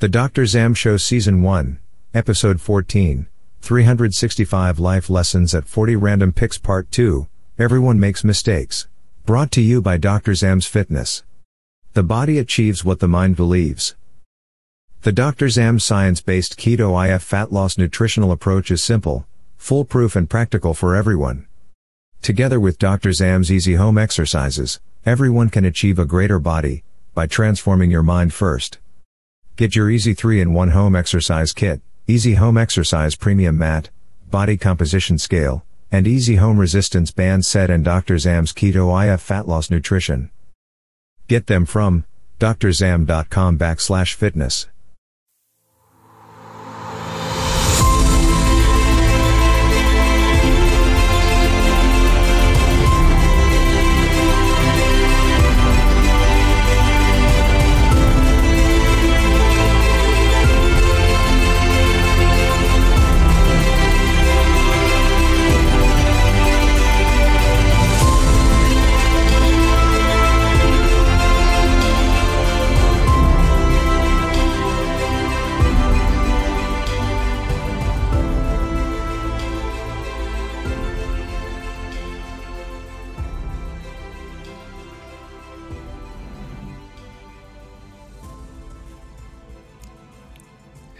The Dr. Zam Show Season 1, Episode 14, 365 Life Lessons at 40 Random Picks Part 2, Everyone Makes Mistakes. Brought to you by Dr. Zam's Fitness. The body achieves what the mind believes. The Dr. Zam science-based keto IF fat loss nutritional approach is simple, foolproof and practical for everyone. Together with Dr. Zam's easy home exercises, everyone can achieve a greater body by transforming your mind first. Get your Easy 3-in-1 Home Exercise Kit, Easy Home Exercise Premium Mat, Body Composition Scale, and Easy Home Resistance Band Set and Dr. Zam's Keto IF Fat Loss Nutrition. Get them from drzam.com backslash fitness.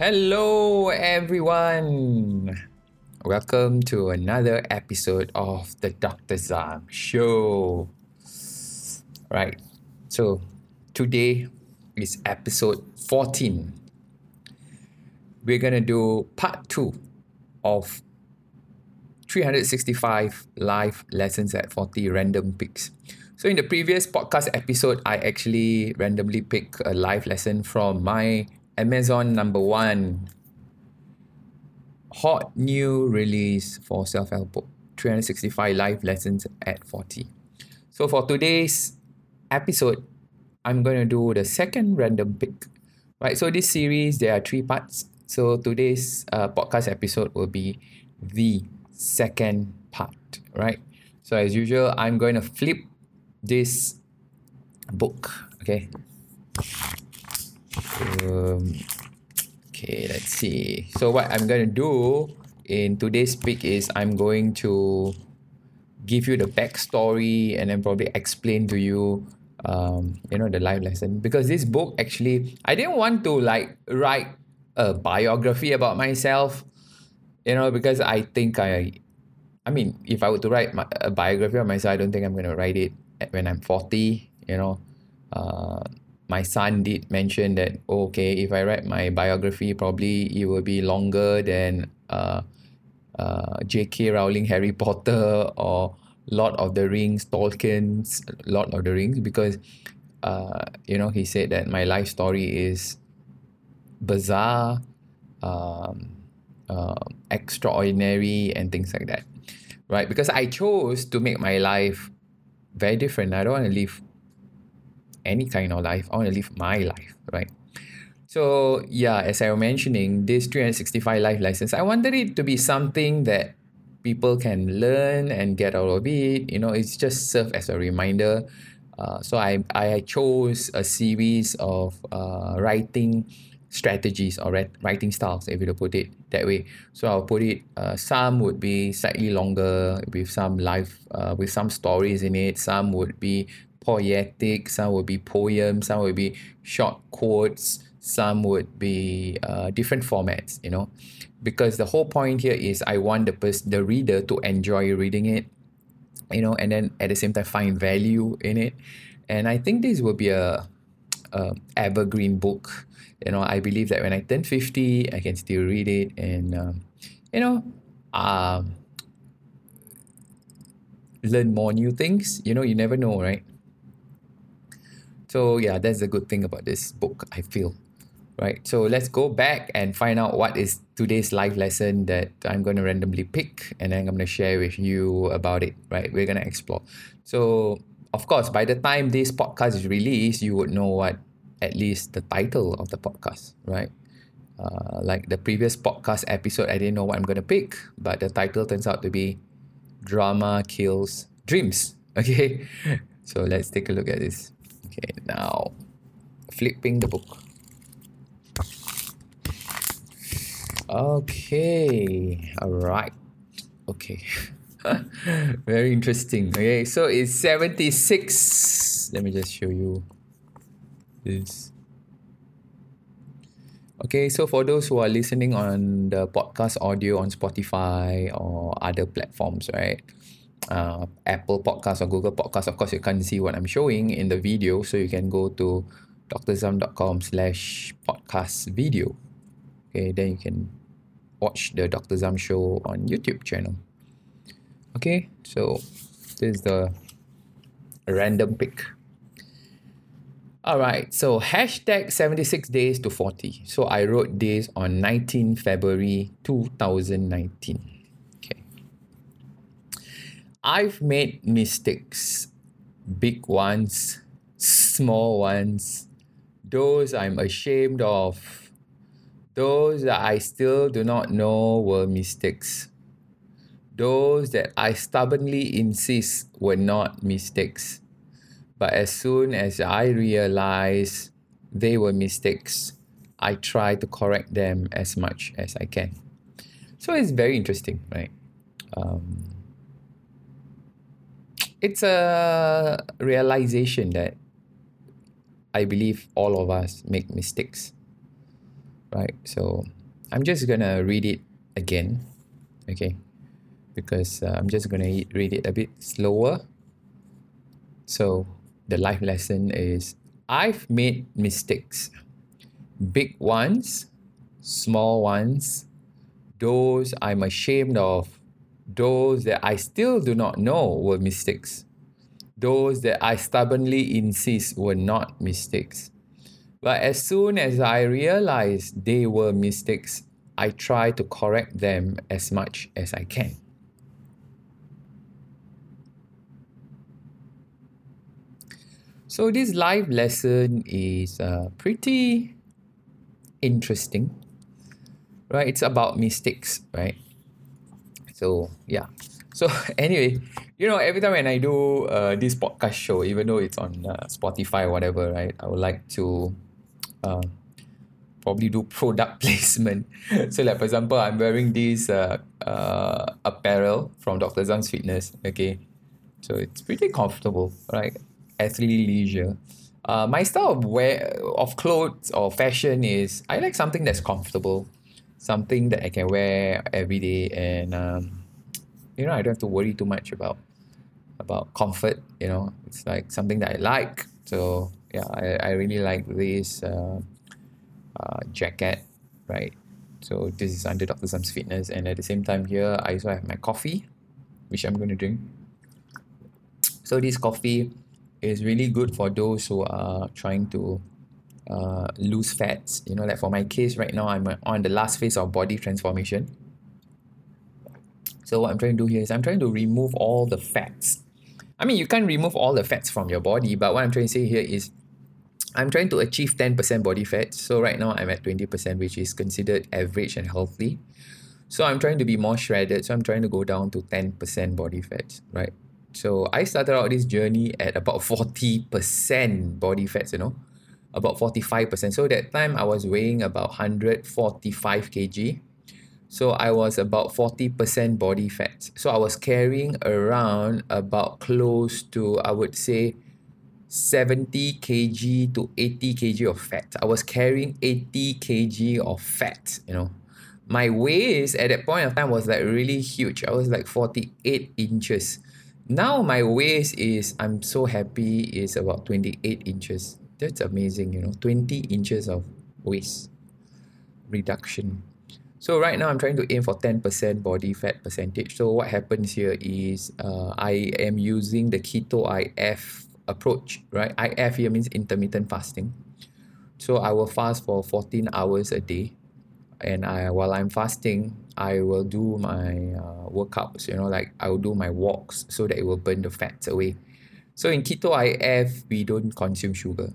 Hello, everyone. Welcome to another episode of the Dr. Zam Show. Right, so today is episode 14. We're gonna do part two of 365 life lessons at 40 random picks. So, in the previous podcast episode, I actually randomly picked a live lesson from my Amazon number one. Hot new release for self help book 365 life lessons at 40. So for today's episode, I'm going to do the second random pick. Right, so this series there are three parts. So today's uh, podcast episode will be the second part, right? So as usual, I'm going to flip this book, okay? Um, okay, let's see. So what I'm going to do in today's pick is I'm going to give you the backstory and then probably explain to you um, you know the life lesson because this book actually I didn't want to like write a biography about myself you know because I think I I mean if I were to write my, a biography of myself I don't think I'm to write it when I'm 40 you know uh, my son did mention that okay if I write my biography probably it will be longer than uh, uh, J.K. Rowling Harry Potter or Lord of the Rings Tolkien's Lord of the Rings because uh, you know he said that my life story is bizarre um, uh, extraordinary and things like that right because I chose to make my life very different I don't want to live any kind of life. I want to live my life, right? So yeah, as I was mentioning, this 365 life lessons, I wanted it to be something that people can learn and get out of it. You know, it's just serve as a reminder. Uh, so I, I chose a series of uh, writing strategies or writing styles, if you put it that way. So I'll put it. Uh, some would be slightly longer with some life, uh, with some stories in it. Some would be poetic, some would be poems, some would be short quotes, some would be uh, different formats, you know. Because the whole point here is I want the pers- the reader to enjoy reading it, you know, and then at the same time find value in it. And I think this will be a, a evergreen book. You know, I believe that when I turn 50, I can still read it and, um, you know, um, learn more new things. You know, you never know, right? So yeah, that's the good thing about this book, I feel. Right. So let's go back and find out what is today's life lesson that I'm going to randomly pick and then I'm going to share with you about it. Right. We're going to explore. So, of course, by the time this podcast is released, you would know what at least the title of the podcast, right? Uh, like the previous podcast episode, I didn't know what I'm going to pick, but the title turns out to be Drama Kills Dreams. Okay. So let's take a look at this. Okay, now flipping the book. Okay. All right. Okay. Very interesting. Okay, so it's 76. Let me just show you this. Okay, so for those who are listening on the podcast audio on Spotify or other platforms, right? Uh, Apple Podcast or Google Podcast, of course, you can't see what I'm showing in the video, so you can go to drzam.com slash podcast video. Okay, then you can watch the Dr. Zam show on YouTube channel. Okay, so this is the random pick. Alright, so hashtag 76 days to 40. So I wrote this on 19 February 2019. I've made mistakes, big ones, small ones, those I'm ashamed of, those that I still do not know were mistakes, those that I stubbornly insist were not mistakes but as soon as I realize they were mistakes, I try to correct them as much as I can. So it's very interesting, right? Um, it's a realization that I believe all of us make mistakes, right? So I'm just gonna read it again, okay? Because uh, I'm just gonna read it a bit slower. So the life lesson is I've made mistakes, big ones, small ones, those I'm ashamed of, those that I still do not know were mistakes, those that I stubbornly insist were not mistakes. But as soon as I realize they were mistakes, I try to correct them as much as I can. So this live lesson is uh, pretty interesting, right? It's about mistakes, right? So yeah. So anyway, you know, every time when I do uh, this podcast show, even though it's on uh, Spotify or whatever, right? I would like to uh, probably do product placement. so like for example, I'm wearing this uh, uh, apparel from Dr. Zam's Fitness. Okay. So it's pretty comfortable, right? athleisure. Uh, my style of wear of clothes or fashion is I like something that's comfortable, something that I can wear every day, and um, you know I don't have to worry too much about about comfort. You know, it's like something that I like. So yeah, I, I really like this uh, uh, jacket, right? So this is under Dr. Zam's Fitness, and at the same time here I also have my coffee, which I'm going to drink. So this coffee is really good for those who are trying to uh, lose fats. You know, like for my case right now, I'm on the last phase of body transformation. So what I'm trying to do here is I'm trying to remove all the fats. I mean, you can't remove all the fats from your body, but what I'm trying to say here is I'm trying to achieve 10% body fat. So right now I'm at 20%, which is considered average and healthy. So I'm trying to be more shredded. So I'm trying to go down to 10% body fat, right? So I started out this journey at about 40% body fats, you know, about 45%. So that time I was weighing about 145 kg. So I was about 40% body fat. So I was carrying around about close to, I would say, 70 kg to 80 kg of fat. I was carrying 80 kg of fat, you know. My waist at that point of time was like really huge. I was like 48 inches. Now my waist is I'm so happy is about 28 inches. That's amazing, you know, 20 inches of waist reduction. So right now I'm trying to aim for 10% body fat percentage. So what happens here is uh, I am using the keto IF approach, right? IF here means intermittent fasting. So I will fast for 14 hours a day and I while I'm fasting, I will do my uh, workouts. You know, like I will do my walks so that it will burn the fats away. So in keto IF, we don't consume sugar.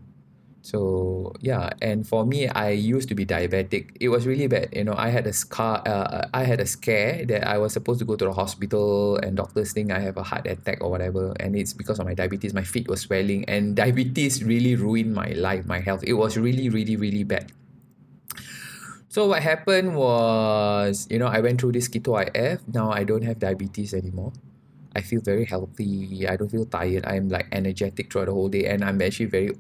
So yeah, and for me, I used to be diabetic. It was really bad. You know, I had a scar. Uh, I had a scare that I was supposed to go to the hospital, and doctors think I have a heart attack or whatever, and it's because of my diabetes. My feet were swelling, and diabetes really ruined my life, my health. It was really, really, really bad. So what happened was, you know, I went through this keto IF. Now I don't have diabetes anymore. I feel very healthy. I don't feel tired. I'm like energetic throughout the whole day, and I'm actually very,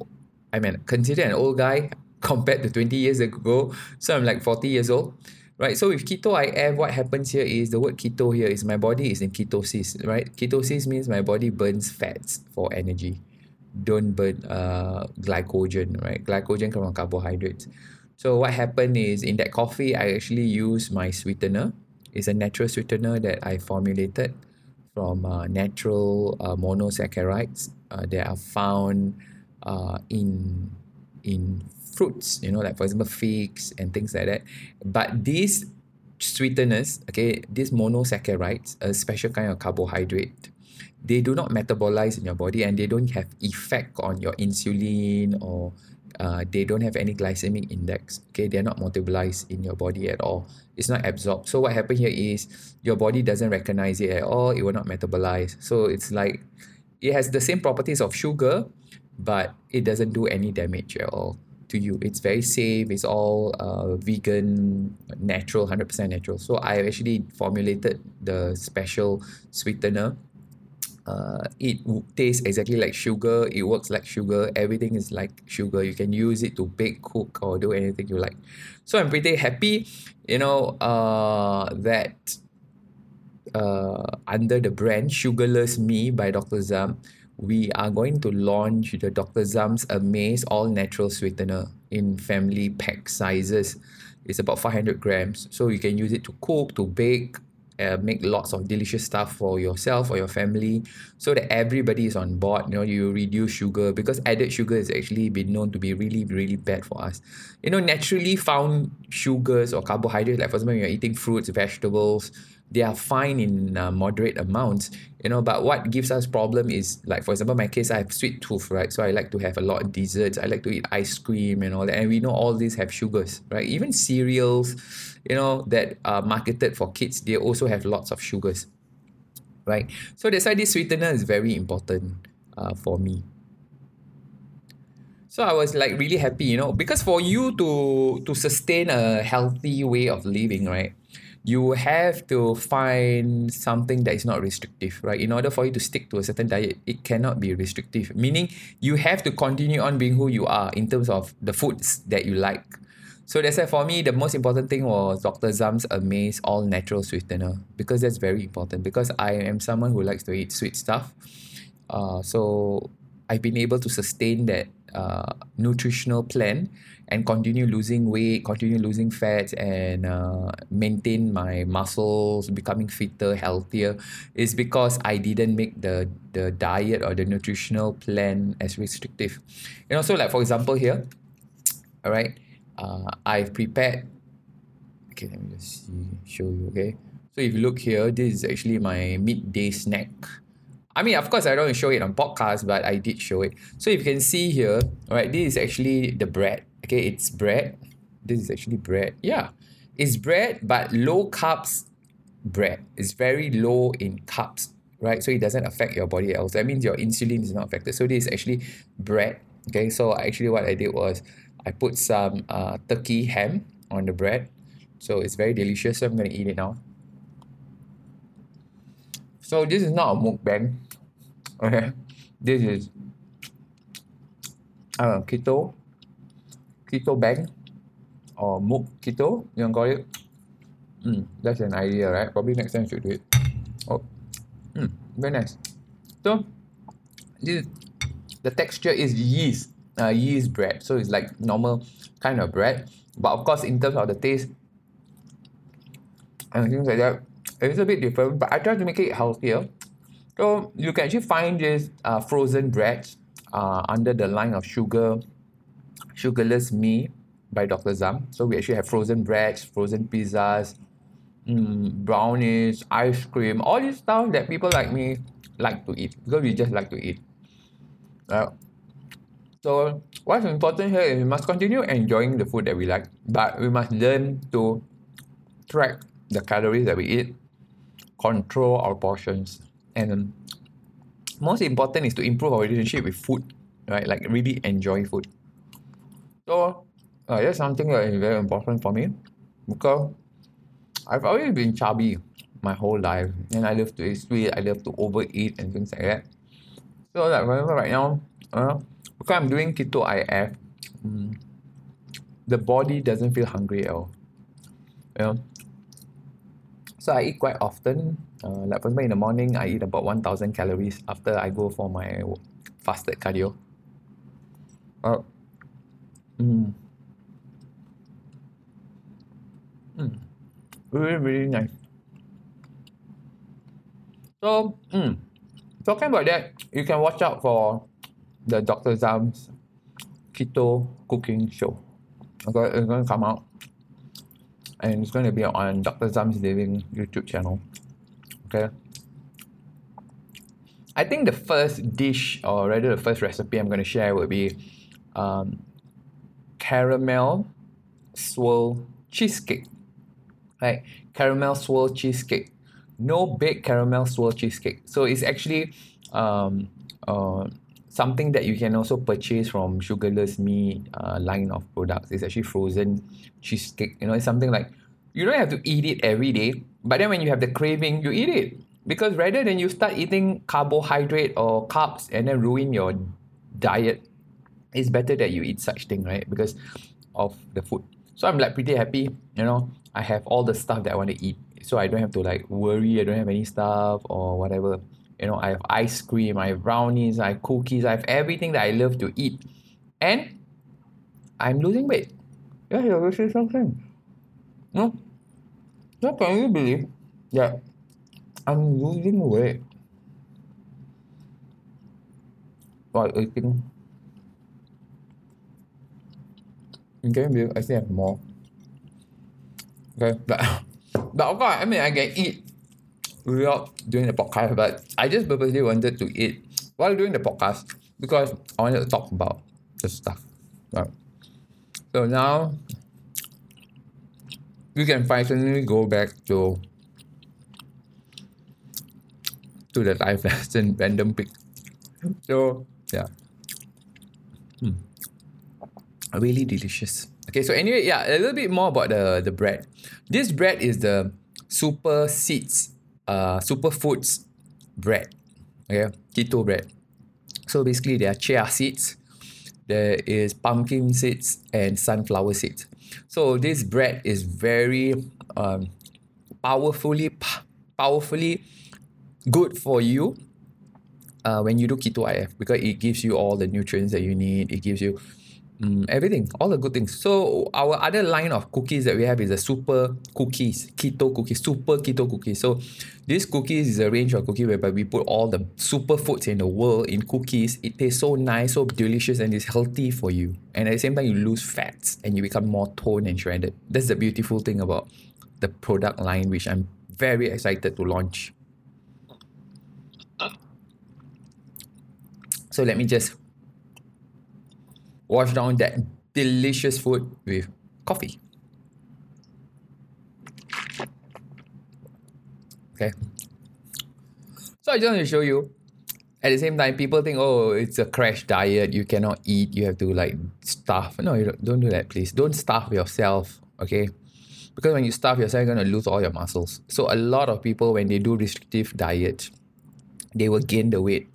I mean, considered an old guy compared to 20 years ago. So I'm like 40 years old, right? So with keto IF, what happens here is the word keto here is my body is in ketosis, right? Ketosis means my body burns fats for energy, don't burn uh glycogen, right? Glycogen comes from carbohydrates. So what happened is in that coffee, I actually use my sweetener. It's a natural sweetener that I formulated from uh, natural uh, monosaccharides uh, that are found uh, in in fruits, you know, like for example figs and things like that. But these sweeteners, okay, these monosaccharides, a special kind of carbohydrate, they do not metabolize in your body and they don't have effect on your insulin or uh, they don't have any glycemic index. Okay, they're not metabolized in your body at all. It's not absorbed. So what happened here is your body doesn't recognize it at all. It will not metabolize. So it's like it has the same properties of sugar, but it doesn't do any damage at all to you. It's very safe. It's all uh, vegan, natural, hundred percent natural. So I actually formulated the special sweetener uh, it tastes exactly like sugar it works like sugar everything is like sugar you can use it to bake cook or do anything you like so i'm pretty happy you know uh, that uh, under the brand sugarless me by dr zam we are going to launch the dr zam's amaze all natural sweetener in family pack sizes. It's about 500 grams. So you can use it to cook to bake uh, make lots of delicious stuff for yourself or your family so that everybody is on board. You know you reduce sugar because added sugar is actually been known to be really really bad for us. You know naturally found sugars or carbohydrates like for example when you're eating fruits vegetables they are fine in uh, moderate amounts you know but what gives us problem is like for example my case I have sweet tooth right? So I like to have a lot of desserts. I like to eat ice cream and all that. And we know all these have sugars right? Even cereals you know that are marketed for kids they also have lots of sugars right? So that's why this sweetener is very important uh, for me. So I was like really happy you know because for you to to sustain a healthy way of living right you have to find something that is not restrictive, right? In order for you to stick to a certain diet, it cannot be restrictive, meaning you have to continue on being who you are in terms of the foods that you like. So that's why for me, the most important thing was Dr. Zam's Amaze All Natural Sweetener because that's very important because I am someone who likes to eat sweet stuff. Uh, so I've been able to sustain that uh, nutritional plan and continue losing weight, continue losing fats, and uh, maintain my muscles, becoming fitter, healthier, is because I didn't make the the diet or the nutritional plan as restrictive. And also, like for example here, all right, uh, I've prepared. Okay, let me just see, show you. Okay, so if you look here, this is actually my midday snack. I mean, of course, I don't show it on podcast, but I did show it. So if you can see here, all right, this is actually the bread. Okay, it's bread. This is actually bread. Yeah, it's bread, but low carbs bread. It's very low in carbs, right? So it doesn't affect your body else. That means your insulin is not affected. So this is actually bread. Okay, so actually what I did was I put some uh, turkey ham on the bread. So it's very delicious. So I'm going to eat it now. So this is not a mukbang. Okay, this is uh, keto, keto bang, or muk keto. You can call it. Mm, that's an idea, right? Probably next time should do it. Oh, mm, very nice. So this the texture is yeast, uh, yeast bread. So it's like normal kind of bread, but of course in terms of the taste and things like that, it's a bit different, but I try to make it healthier. So you can actually find this uh, frozen breads uh, under the line of sugar, sugarless me by Dr. Zam. So we actually have frozen breads, frozen pizzas, mm, brownies, ice cream, all this stuff that people like me like to eat because we just like to eat. Uh, so what's important here is we must continue enjoying the food that we like, but we must learn to track the calories that we eat control our portions and most important is to improve our relationship with food right like really enjoy food so uh, that's something that is very important for me because I've always been chubby my whole life, and I love to eat sweet. I love to overeat and things like that. So like whatever right now, uh, because I'm doing keto IF, um, the body doesn't feel hungry at all. You know? So I eat quite often. Uh, like for example, in the morning, I eat about 1,000 calories after I go for my fasted cardio. Uh, mm, mm, really, really nice. So, mm, talking about that, you can watch out for the Dr. Zam's keto cooking show. Okay, it's going to come out. And it's going to be on Dr. Zam's Living YouTube channel. Okay. I think the first dish, or rather the first recipe I'm going to share will be um, caramel swirl cheesecake. Right? Caramel swirl cheesecake. No baked caramel swirl cheesecake. So it's actually um, uh, something that you can also purchase from Sugarless Me uh, line of products. It's actually frozen cheesecake. You know, it's something like you don't have to eat it every day, but then when you have the craving, you eat it. Because rather than you start eating carbohydrate or carbs and then ruin your diet, it's better that you eat such thing, right? Because of the food. So I'm like pretty happy, you know. I have all the stuff that I want to eat. So I don't have to like worry, I don't have any stuff or whatever. You know, I have ice cream, I have brownies, I have cookies, I have everything that I love to eat. And I'm losing weight. Yeah, you're say something. No. No, can you believe that I'm losing weight while eating? Believe I still have more? Okay, but but of course, I mean I can eat without doing the podcast, but I just purposely wanted to eat while doing the podcast because I wanted to talk about the stuff. Right. So now we can finally go back to to the life lesson random pick. So yeah. Hmm. Really delicious. Okay, so anyway, yeah, a little bit more about the, the bread. This bread is the super seeds uh, superfoods bread, okay, keto bread. So basically, there are chia seeds, there is pumpkin seeds, and sunflower seeds. So this bread is very um, powerfully, powerfully good for you uh, when you do keto IF because it gives you all the nutrients that you need. It gives you Mm, everything, all the good things. So our other line of cookies that we have is the super cookies, keto cookies, super keto cookies. So this cookies is a range of cookies whereby we put all the super foods in the world in cookies. It tastes so nice, so delicious, and it's healthy for you. And at the same time, you lose fats and you become more toned and shredded. That's the beautiful thing about the product line, which I'm very excited to launch. So let me just wash down that delicious food with coffee. Okay. So I just want to show you. At the same time, people think, oh, it's a crash diet. You cannot eat. You have to like starve. No, you don't, don't do that, please. Don't starve yourself. Okay. Because when you starve yourself, you're going to lose all your muscles. So a lot of people, when they do restrictive diet, they will gain the weight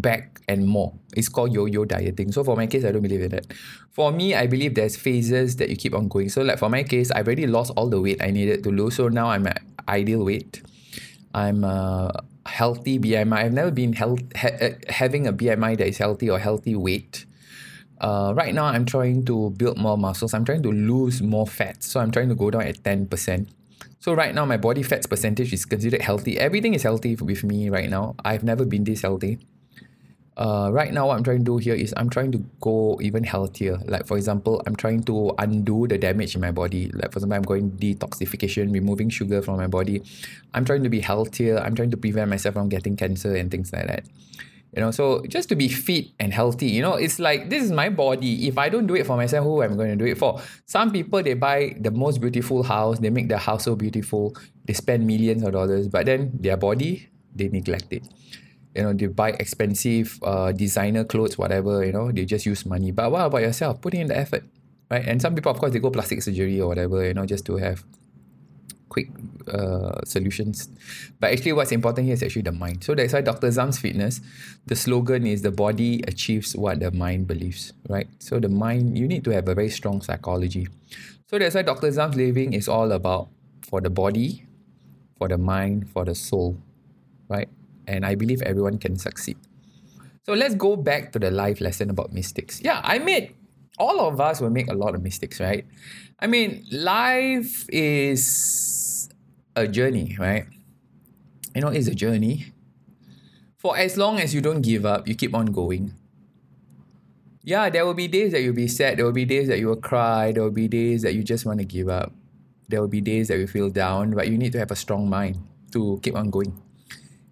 back and more. It's called yo-yo dieting. So for my case, I don't believe in that. For me, I believe there's phases that you keep on going. So like for my case, I've already lost all the weight I needed to lose. So now I'm at ideal weight. I'm a healthy BMI. I've never been health, ha- uh, having a BMI that is healthy or healthy weight. Uh, right now, I'm trying to build more muscles. I'm trying to lose more fat. So I'm trying to go down at 10%. So right now, my body fat's percentage is considered healthy. Everything is healthy with me right now. I've never been this healthy uh, right now what I'm trying to do here is I'm trying to go even healthier. Like for example, I'm trying to undo the damage in my body. Like for example, I'm going detoxification, removing sugar from my body. I'm trying to be healthier. I'm trying to prevent myself from getting cancer and things like that. You know, so just to be fit and healthy, you know, it's like this is my body. If I don't do it for myself, who am I going to do it for? Some people they buy the most beautiful house, they make the house so beautiful, they spend millions of dollars, but then their body, they neglect it you know they buy expensive uh, designer clothes whatever you know they just use money but what about yourself put in the effort right? And some people, of course, they go plastic surgery or whatever, you know, just to have quick uh, solutions. But actually, what's important here is actually the mind. So that's why Dr. Zam's Fitness, the slogan is the body achieves what the mind believes, right? So the mind, you need to have a very strong psychology. So that's why Dr. Zam's Living is all about for the body, for the mind, for the soul, right? And I believe everyone can succeed. So let's go back to the life lesson about mistakes. Yeah, I made all of us will make a lot of mistakes, right? I mean, life is a journey, right? You know, it's a journey. For as long as you don't give up, you keep on going. Yeah, there will be days that you'll be sad. There will be days that you will cry. There will be days that you just want to give up. There will be days that you feel down, but you need to have a strong mind to keep on going.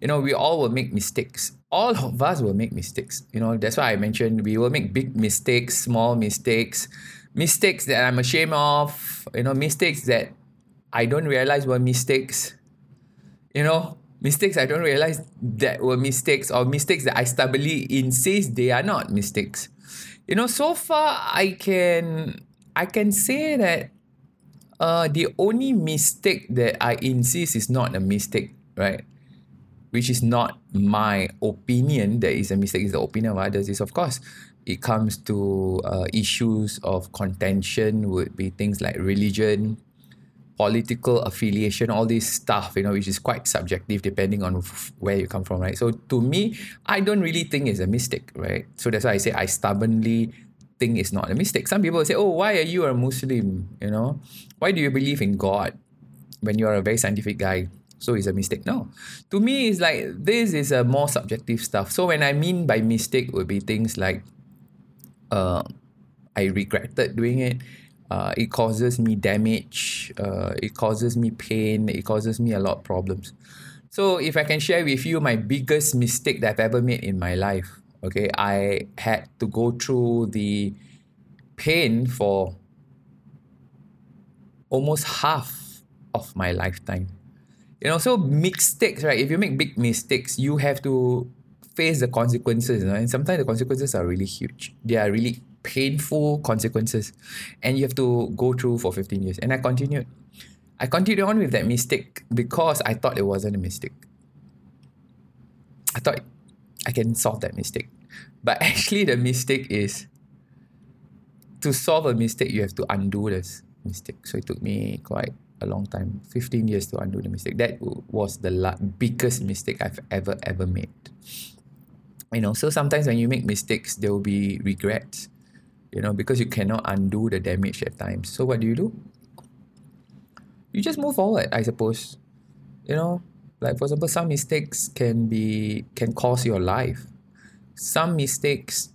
You know, we all will make mistakes all of us will make mistakes. You know, that's why I mentioned we will make big mistakes, small mistakes, mistakes that I'm ashamed of, you know, mistakes that I don't realize were mistakes. You know, mistakes I don't realize that were mistakes or mistakes that I stubbornly insist they are not mistakes. You know, so far I can I can say that uh the only mistake that I insist is not a mistake, right? Which is not my opinion that is a mistake, is the opinion of others, is of course it comes to uh, issues of contention would be things like religion, political affiliation, all this stuff, you know, which is quite subjective depending on where you come from, right? So to me, I don't really think it's a mistake, right? So that's why I say I stubbornly think it's not a mistake. Some people say, oh, why are you a Muslim? You know, why do you believe in God when you are a very scientific guy? So it's a mistake. No, to me, it's like this is a more subjective stuff. So when I mean by mistake would be things like, uh, I regretted doing it. Uh, it causes me damage. Uh, it causes me pain. It causes me a lot of problems. So if I can share with you my biggest mistake that I've ever made in my life, okay, I had to go through the pain for almost half of my lifetime you know so mistakes right? If you make big mistakes you have to face the consequences you know? and sometimes the consequences are really huge. They are really painful consequences. And you have to go through for 15 years. And i continued. I continued on with that mistake because i thought it wasn't a mistake. I thought i can solve that mistake. But actually the mistake is to solve a mistake you have to undo this mistake. So it took me quite a long time 15 years to undo the mistake. That was the la- biggest mistake i've ever ever made. You know so sometimes when you make mistakes there will be regrets you know because you cannot undo the damage at times. So what do you do? You just move forward i suppose. You know like for example some mistakes can be can cost your life. Some mistakes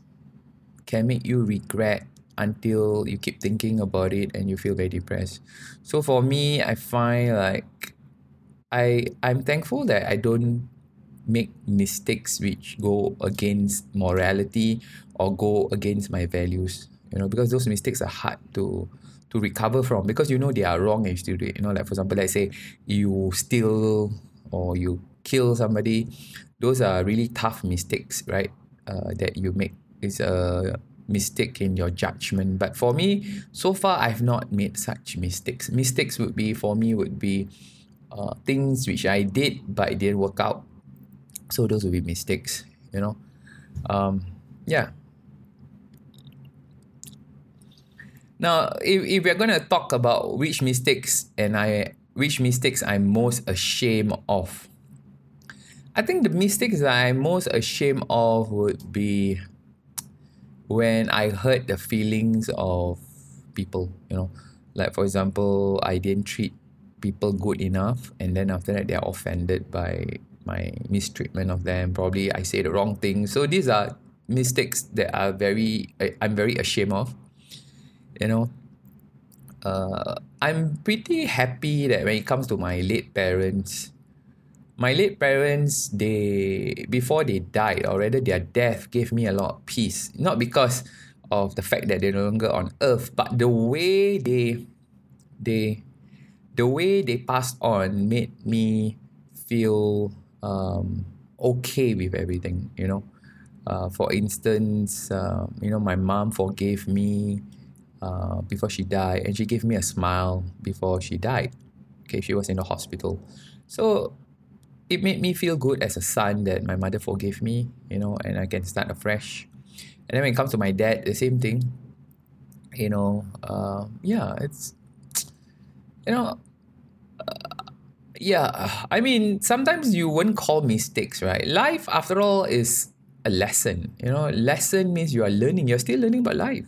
can make you regret until you keep thinking about it and you feel very depressed. So for me, I find like I I'm thankful that I don't make mistakes which go against morality or go against my values. You know, because those mistakes are hard to to recover from because you know they are wrong and you still do it. You know, like for example, let's say you steal or you kill somebody. Those are really tough mistakes, right? Uh, that you make. It's a mistake in your judgment. But for me, so far I've not made such mistakes. Mistakes would be for me would be uh, things which I did but it didn't work out. So those would be mistakes, you know. Um, yeah. Now, if, if we're gonna talk about which mistakes and I which mistakes I'm most ashamed of, I think the mistakes that I'm most ashamed of would be when I hurt the feelings of people, you know, like for example, I didn't treat people good enough, and then after that, they're offended by my mistreatment of them. Probably I say the wrong thing. So these are mistakes that are very I'm very ashamed of. You know, uh, I'm pretty happy that when it comes to my late parents, my late parents they before they died or rather their death gave me a lot of peace. Not because of the fact that they're no longer on earth but the way they they the way they passed on made me feel um, okay with everything you know. Uh, for instance uh, you know my mom forgave me uh, before she died, and she gave me a smile before she died. Okay, she was in the hospital, so it made me feel good as a son that my mother forgave me, you know, and I can start afresh. And then when it comes to my dad, the same thing. You know, uh, yeah, it's you know, uh, yeah. I mean, sometimes you wouldn't call mistakes, right? Life, after all, is a lesson. You know, lesson means you are learning. You're still learning about life.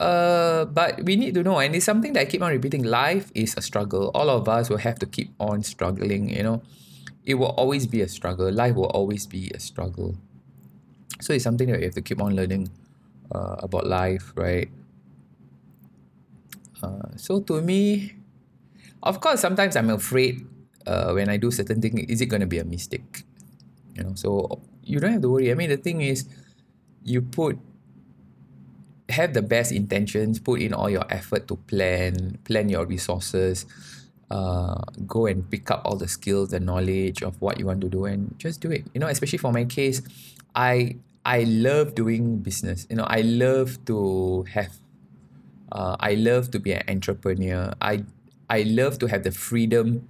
Uh, but we need to know, and it's something that I keep on repeating. Life is a struggle. All of us will have to keep on struggling. You know, it will always be a struggle. Life will always be a struggle. So it's something that you have to keep on learning uh, about life, right? Uh, so to me, of course, sometimes I'm afraid uh, when I do certain thing. Is it going to be a mistake? You know, so you don't have to worry. I mean, the thing is, you put have the best intentions, put in all your effort to plan, plan your resources, uh, go and pick up all the skills and knowledge of what you want to do and just do it. You know, especially for my case, I I love doing business. You know, I love to have uh, I love to be an entrepreneur. I I love to have the freedom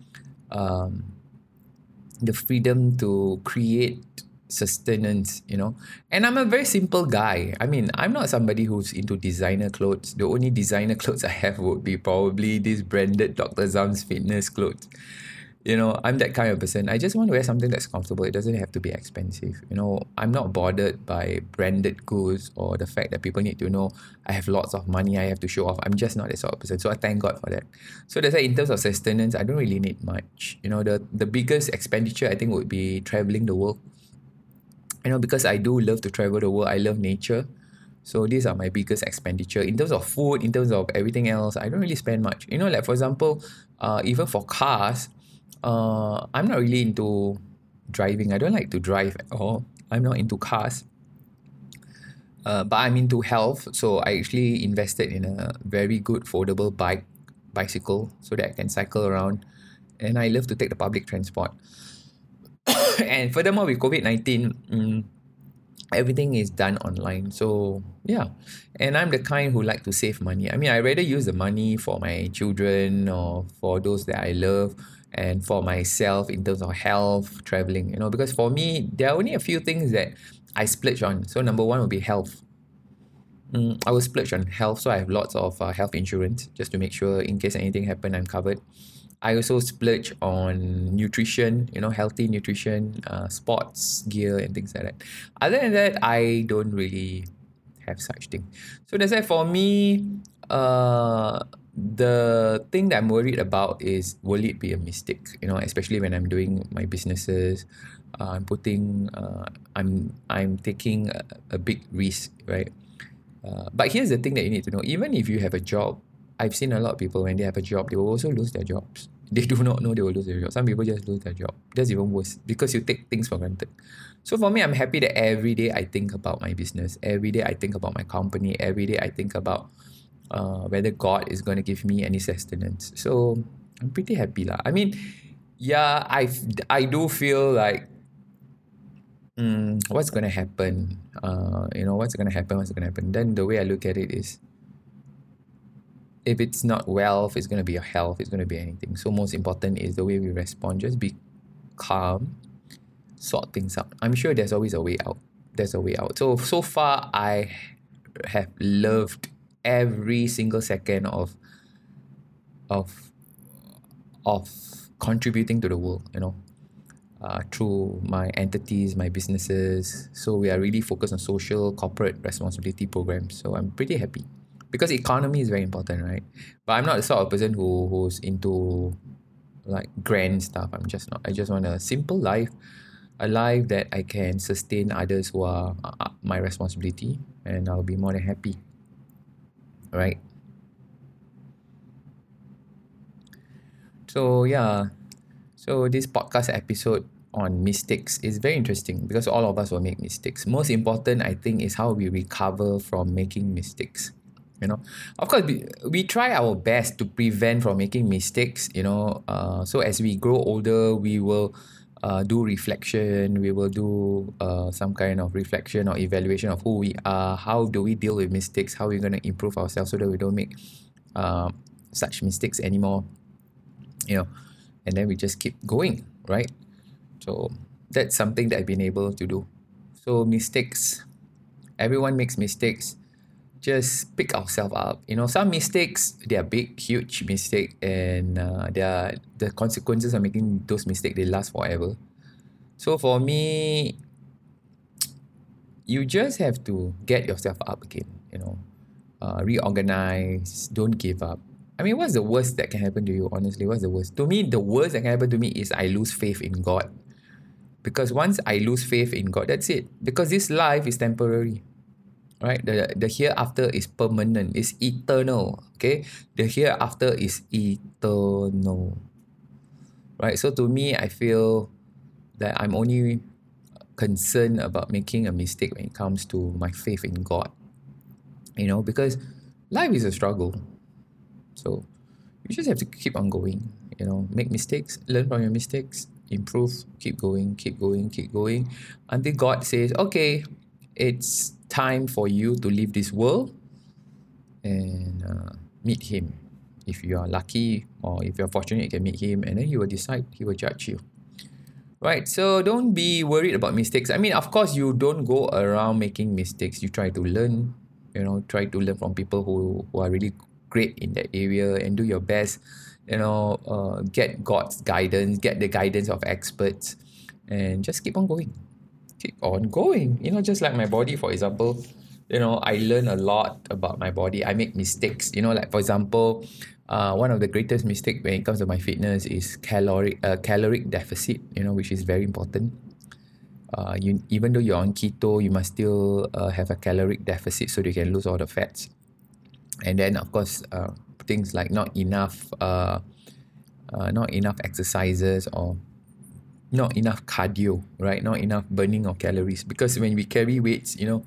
um, the freedom to create sustenance, you know. And I'm a very simple guy. I mean, I'm not somebody who's into designer clothes. The only designer clothes I have would be probably this branded Dr. Zam's fitness clothes. You know, I'm that kind of person. I just want to wear something that's comfortable. It doesn't have to be expensive. You know, I'm not bothered by branded goods or the fact that people need to know I have lots of money I have to show off. I'm just not that sort of person. So I thank God for that. So that's why in terms of sustenance, I don't really need much. You know, the the biggest expenditure I think would be traveling the world you know because I do love to travel the world I love nature. So these are my biggest expenditure in terms of food in terms of everything else I don't really spend much. You know like for example uh, even for cars uh, I'm not really into driving. I don't like to drive at all. I'm not into cars. Uh, but I'm into health. So I actually invested in a very good foldable bike bicycle so that I can cycle around. And I love to take the public transport and furthermore with COVID nineteen, mm, everything is done online. So yeah, and I'm the kind who like to save money. I mean, I rather use the money for my children or for those that I love, and for myself in terms of health, traveling. You know, because for me, there are only a few things that I splurge on. So number one will be health. Mm, I will splurge on health, so I have lots of uh, health insurance just to make sure in case anything happen, I'm covered. I also splurge on nutrition, you know, healthy nutrition, uh, sports gear, and things like that. Other than that, I don't really have such thing. So that's why for me, uh, the thing that I'm worried about is will it be a mistake? You know, especially when I'm doing my businesses, uh, I'm putting, uh, I'm I'm taking a, a big risk, right? Uh, but here's the thing that you need to know: even if you have a job, I've seen a lot of people when they have a job, they will also lose their jobs. They do not know they will lose their job. Some people just lose their job. That's even worse because you take things for granted. So for me, I'm happy that every day I think about my business. Every day I think about my company. Every day I think about uh, whether God is going to give me any sustenance. So I'm pretty happy lah. I mean, yeah, I I do feel like mm, what's going to happen? Uh, you know, what's going to happen? What's going to happen? Then the way I look at it is if it's not wealth, it's going to be your health, it's going to be anything. So, most important is the way we respond. Just be calm, sort things out. I'm sure there's always a way out. There's a way out. So, so far, I have loved every single second of of of contributing to the world you know uh, through my entities my businesses so we are really focused on social corporate responsibility programs so i'm pretty happy because economy is very important, right? But I'm not the sort of person who who's into like grand stuff. I'm just not. I just want a simple life, a life that I can sustain others who are uh, my responsibility, and I'll be more than happy. Right. So yeah, so this podcast episode on mistakes is very interesting because all of us will make mistakes. Most important, I think, is how we recover from making mistakes you know of course we, we try our best to prevent from making mistakes you know uh, so as we grow older we will uh, do reflection. We will do uh, some kind of reflection or evaluation of who we are. How do we deal with mistakes? How we going to improve ourselves so that we don't make uh, such mistakes anymore? You know, and then we just keep going, right? So that's something that I've been able to do. So mistakes, everyone makes mistakes. Just pick ourselves up. You know, some mistakes they are big, huge mistake, and uh, they are the consequences of making those mistakes they last forever. So for me, you just have to get yourself up again. You know, uh, reorganize. Don't give up. I mean, what's the worst that can happen to you? Honestly, what's the worst? To me, the worst that can happen to me is I lose faith in God. Because once I lose faith in God, that's it. Because this life is temporary. Right? The the hereafter is permanent, is eternal. Okay? The hereafter is eternal. Right? So to me, I feel that I'm only concerned about making a mistake when it comes to my faith in God. You know, because life is a struggle so you just have to keep on going, you know, make mistakes, learn from your mistakes, improve, keep going, keep going, keep going until God says, okay, it's time for you to leave this world and uh, meet Him. If you are lucky or if you're fortunate, you can meet Him and then He will decide, He will judge you. Right, so don't be worried about mistakes. I mean, of course, you don't go around making mistakes. You try to learn, you know, try to learn from people who, who are really great in that area and do your best you know uh, get god's guidance get the guidance of experts and just keep on going keep on going you know just like my body for example you know i learn a lot about my body. I make mistakes. You know like for example uh, one of the greatest mistake when it comes to my fitness is caloric uh, caloric deficit you know which is very important. Uh, you even though you're on keto you must still uh, have a caloric deficit so you can lose all the fats. And then of course uh, things like not enough uh, uh, not enough exercises or not enough cardio right? Not enough burning of calories. Because when we carry weights you know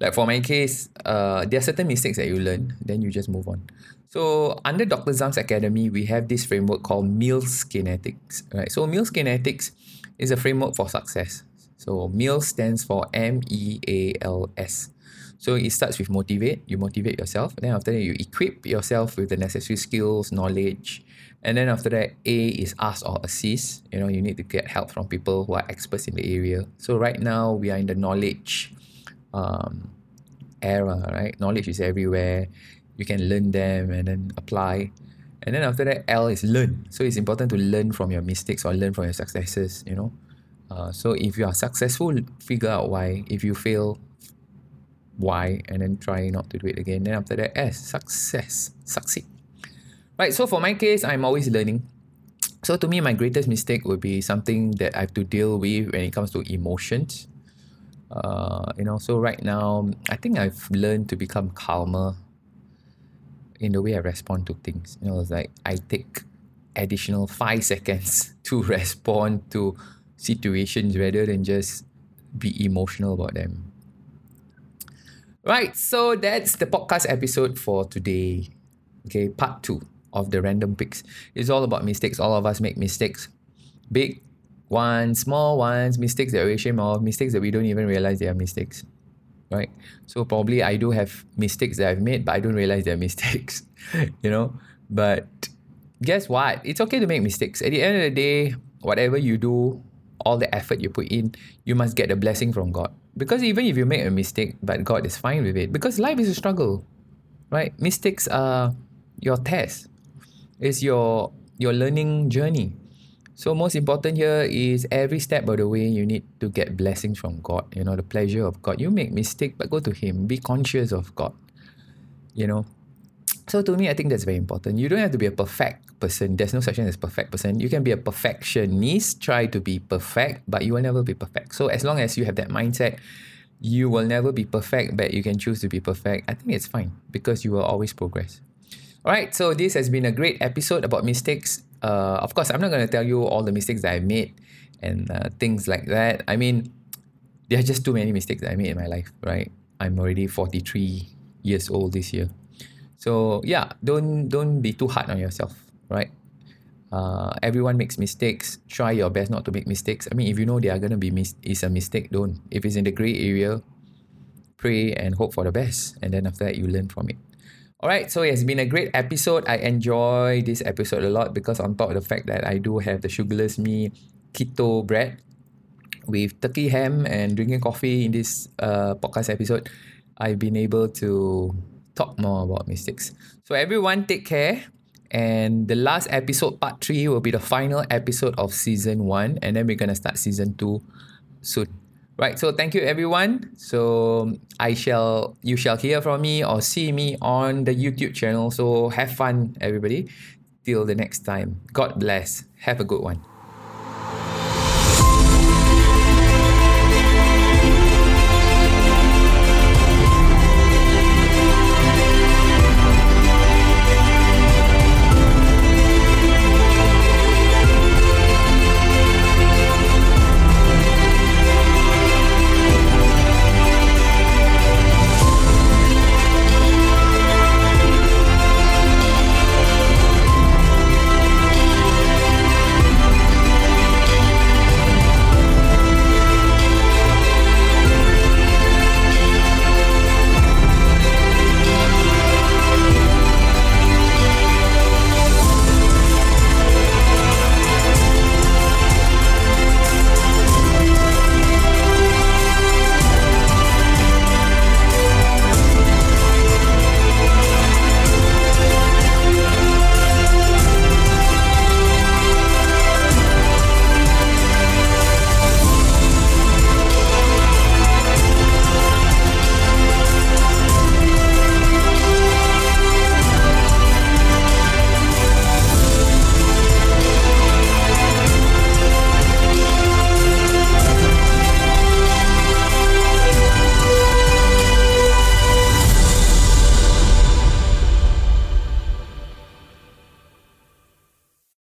like for my case uh, there are certain mistakes that you learn then you just move on. So under Dr. Zam's Academy we have this framework called MEALS Kinetics right? So MEALS Kinetics is a framework for success. So MEALS stands for M-E-A-L-S so it starts with motivate, you motivate yourself. Then after that, you equip yourself with the necessary skills, knowledge. And then after that, A is ask or assist. You know, you need to get help from people who are experts in the area. So right now, we are in the knowledge um, era, right? Knowledge is everywhere. You can learn them and then apply. And then after that, L is learn. So it's important to learn from your mistakes or learn from your successes, you know. Uh, so if you are successful, figure out why. If you fail, why and then try not to do it again. Then after that, S, success, succeed. Right, so for my case, I'm always learning. So to me, my greatest mistake would be something that I have to deal with when it comes to emotions. Uh, you know, so right now, I think I've learned to become calmer in the way I respond to things. You know, it's like I take additional five seconds to respond to situations rather than just be emotional about them. Right, so that's the podcast episode for today. Okay, part two of the random picks. It's all about mistakes. All of us make mistakes. Big ones, small ones, mistakes that we're shame of, mistakes that we don't even realize they are mistakes. Right? So probably I do have mistakes that I've made, but I don't realize they're mistakes. you know? But guess what? It's okay to make mistakes. At the end of the day, whatever you do, all the effort you put in, you must get a blessing from God. Because even if you make a mistake, but God is fine with it, because life is a struggle, right? Mistakes are your test. It's your your learning journey. So most important here is every step of the way you need to get blessings from God. You know, the pleasure of God. You make mistake, but go to Him. Be conscious of God. You know, so to me, I think that's very important. You don't have to be a perfect person. There's no such thing as perfect person. You can be a perfectionist, try to be perfect, but you will never be perfect. So as long as you have that mindset, you will never be perfect, but you can choose to be perfect. I think it's fine because you will always progress. All right, so this has been a great episode about mistakes. Uh, of course, I'm not going to tell you all the mistakes that I made and uh, things like that. I mean, there are just too many mistakes that I made in my life, right? I'm already 43 years old this year. So yeah, don't don't be too hard on yourself, right? Uh, everyone makes mistakes. Try your best not to make mistakes. I mean, if you know they are gonna be mis- is a mistake, don't. If it's in the gray area, pray and hope for the best, and then after that you learn from it. All right, so it's been a great episode. I enjoy this episode a lot because on top of the fact that I do have the sugarless me keto bread with turkey ham and drinking coffee in this uh, podcast episode, I've been able to talk more about mistakes. So everyone, take care. And the last episode, part three, will be the final episode of season one, and then we're gonna start season two soon. Right, so thank you everyone. So I shall you shall hear from me or see me on the YouTube channel. So have fun, everybody. Till the next time. God bless. Have a good one.